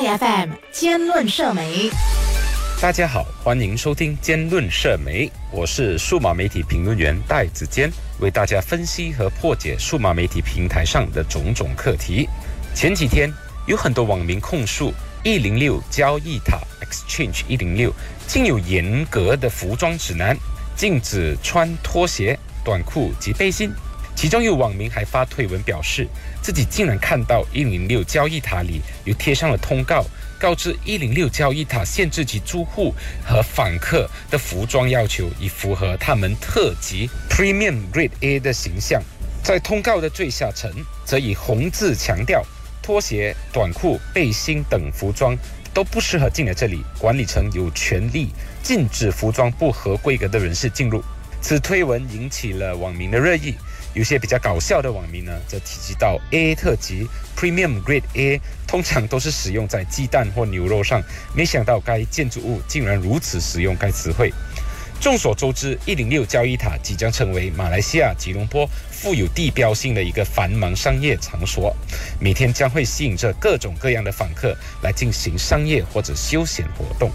FM 兼论社媒，大家好，欢迎收听兼论社媒，我是数码媒体评论员戴子坚，为大家分析和破解数码媒体平台上的种种课题。前几天有很多网民控诉一零六交易塔 Exchange 一零六竟有严格的服装指南，禁止穿拖鞋、短裤及背心。其中有网民还发推文表示，自己竟然看到一零六交易塔里有贴上了通告，告知一零六交易塔限制其租户和访客的服装要求，以符合他们特级 Premium Grade A 的形象。在通告的最下层，则以红字强调，拖鞋、短裤、背心等服装都不适合进来这里，管理层有权利禁止服装不合规格的人士进入。此推文引起了网民的热议。有些比较搞笑的网民呢，则提及到 A 特级 Premium Grade A 通常都是使用在鸡蛋或牛肉上，没想到该建筑物竟然如此使用该词汇。众所周知，一零六交易塔即将成为马来西亚吉隆坡富有地标性的一个繁忙商业场所，每天将会吸引着各种各样的访客来进行商业或者休闲活动。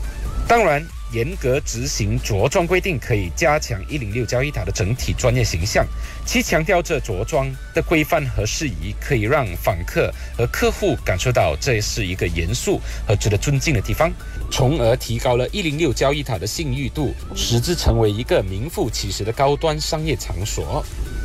当然。严格执行着装规定，可以加强一零六交易塔的整体专业形象。其强调着着装的规范和适宜，可以让访客和客户感受到这是一个严肃和值得尊敬的地方，从而提高了一零六交易塔的信誉度，使之成为一个名副其实的高端商业场所。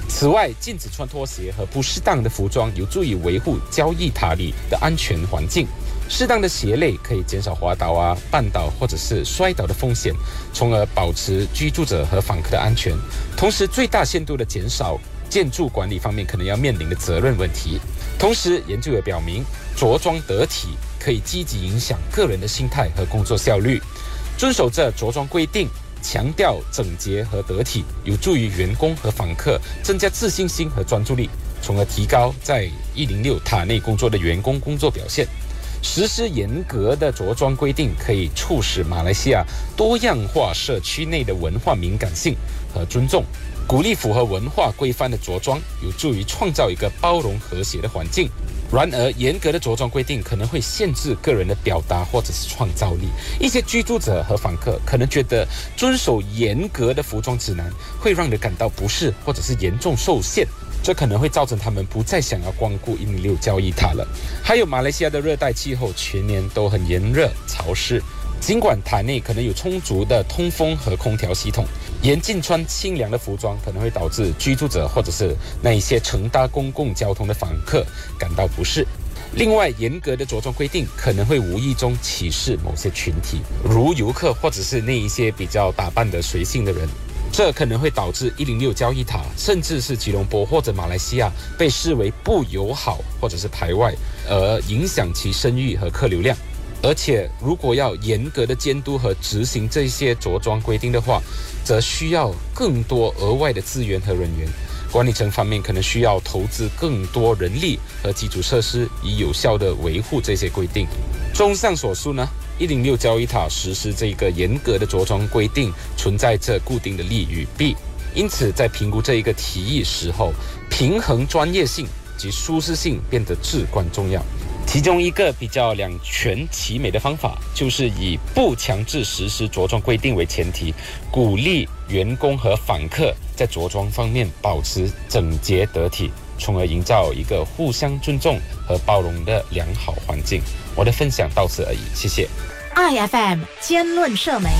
此外，禁止穿拖鞋和不适当的服装，有助于维护交易塔里的安全环境。适当的鞋类可以减少滑倒啊、绊倒或者是摔倒的风险，从而保持居住者和访客的安全，同时最大限度的减少建筑管理方面可能要面临的责任问题。同时，研究也表明，着装得体可以积极影响个人的心态和工作效率。遵守着着装规定，强调整洁和得体，有助于员工和访客增加自信心和专注力，从而提高在一零六塔内工作的员工工作表现。实施严格的着装规定，可以促使马来西亚多样化社区内的文化敏感性和尊重，鼓励符合文化规范的着装，有助于创造一个包容和谐的环境。然而，严格的着装规定可能会限制个人的表达或者是创造力。一些居住者和访客可能觉得遵守严格的服装指南会让人感到不适，或者是严重受限。这可能会造成他们不再想要光顾一米六交易塔了。还有马来西亚的热带气候，全年都很炎热潮湿。尽管塔内可能有充足的通风和空调系统，严禁穿清凉的服装，可能会导致居住者或者是那一些乘搭公共交通的访客感到不适。另外，严格的着装规定可能会无意中歧视某些群体，如游客或者是那一些比较打扮的随性的人。这可能会导致一零六交易塔，甚至是吉隆坡或者马来西亚被视为不友好或者是排外，而影响其声誉和客流量。而且，如果要严格的监督和执行这些着装规定的话，则需要更多额外的资源和人员。管理层方面可能需要投资更多人力和基础设施，以有效地维护这些规定。综上所述呢？一零六交易塔实施这个严格的着装规定，存在着固定的利与弊，因此在评估这一个提议时候，平衡专业性及舒适性变得至关重要。其中一个比较两全其美的方法，就是以不强制实施着装规定为前提，鼓励员工和访客在着装方面保持整洁得体。从而营造一个互相尊重和包容的良好环境。我的分享到此而已，谢谢。I F M 兼论社媒。